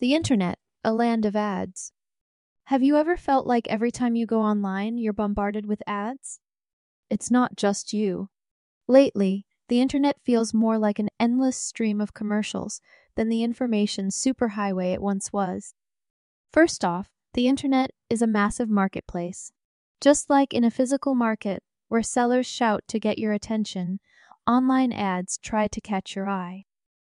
The internet, a land of ads. Have you ever felt like every time you go online, you're bombarded with ads? It's not just you. Lately, the internet feels more like an endless stream of commercials than the information superhighway it once was. First off, the internet is a massive marketplace. Just like in a physical market, where sellers shout to get your attention, online ads try to catch your eye.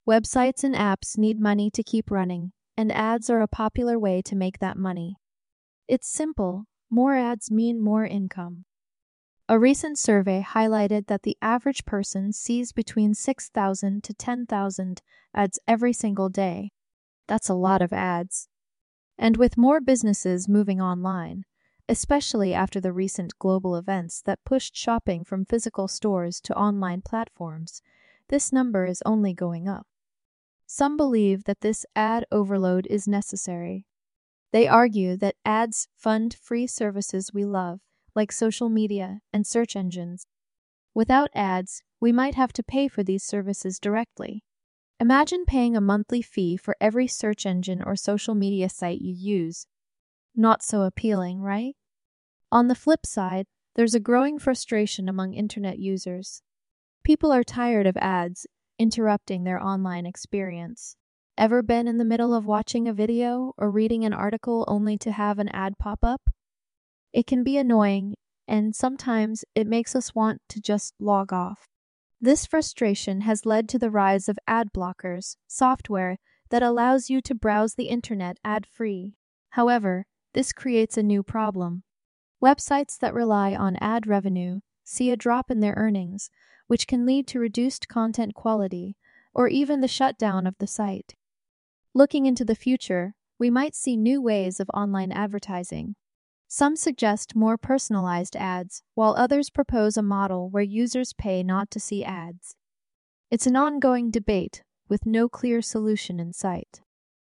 Websites and apps need money to keep running, and ads are a popular way to make that money. It's simple more ads mean more income. A recent survey highlighted that the average person sees between 6,000 to 10,000 ads every single day. That's a lot of ads. And with more businesses moving online, especially after the recent global events that pushed shopping from physical stores to online platforms, this number is only going up. Some believe that this ad overload is necessary. They argue that ads fund free services we love, like social media and search engines. Without ads, we might have to pay for these services directly. Imagine paying a monthly fee for every search engine or social media site you use. Not so appealing, right? On the flip side, there's a growing frustration among internet users. People are tired of ads interrupting their online experience. Ever been in the middle of watching a video or reading an article only to have an ad pop up? It can be annoying, and sometimes it makes us want to just log off. This frustration has led to the rise of ad blockers, software that allows you to browse the internet ad free. However, this creates a new problem. Websites that rely on ad revenue see a drop in their earnings, which can lead to reduced content quality or even the shutdown of the site. Looking into the future, we might see new ways of online advertising. Some suggest more personalized ads, while others propose a model where users pay not to see ads. It's an ongoing debate with no clear solution in sight.